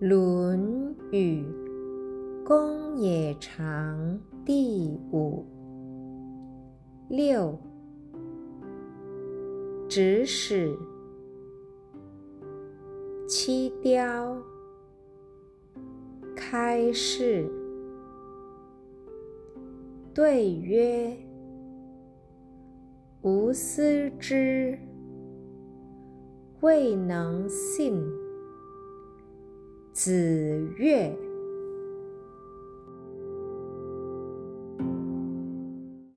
《论语·公冶长》第五。六，指使。七雕，开示，对曰：“吾思之，未能信。”子曰。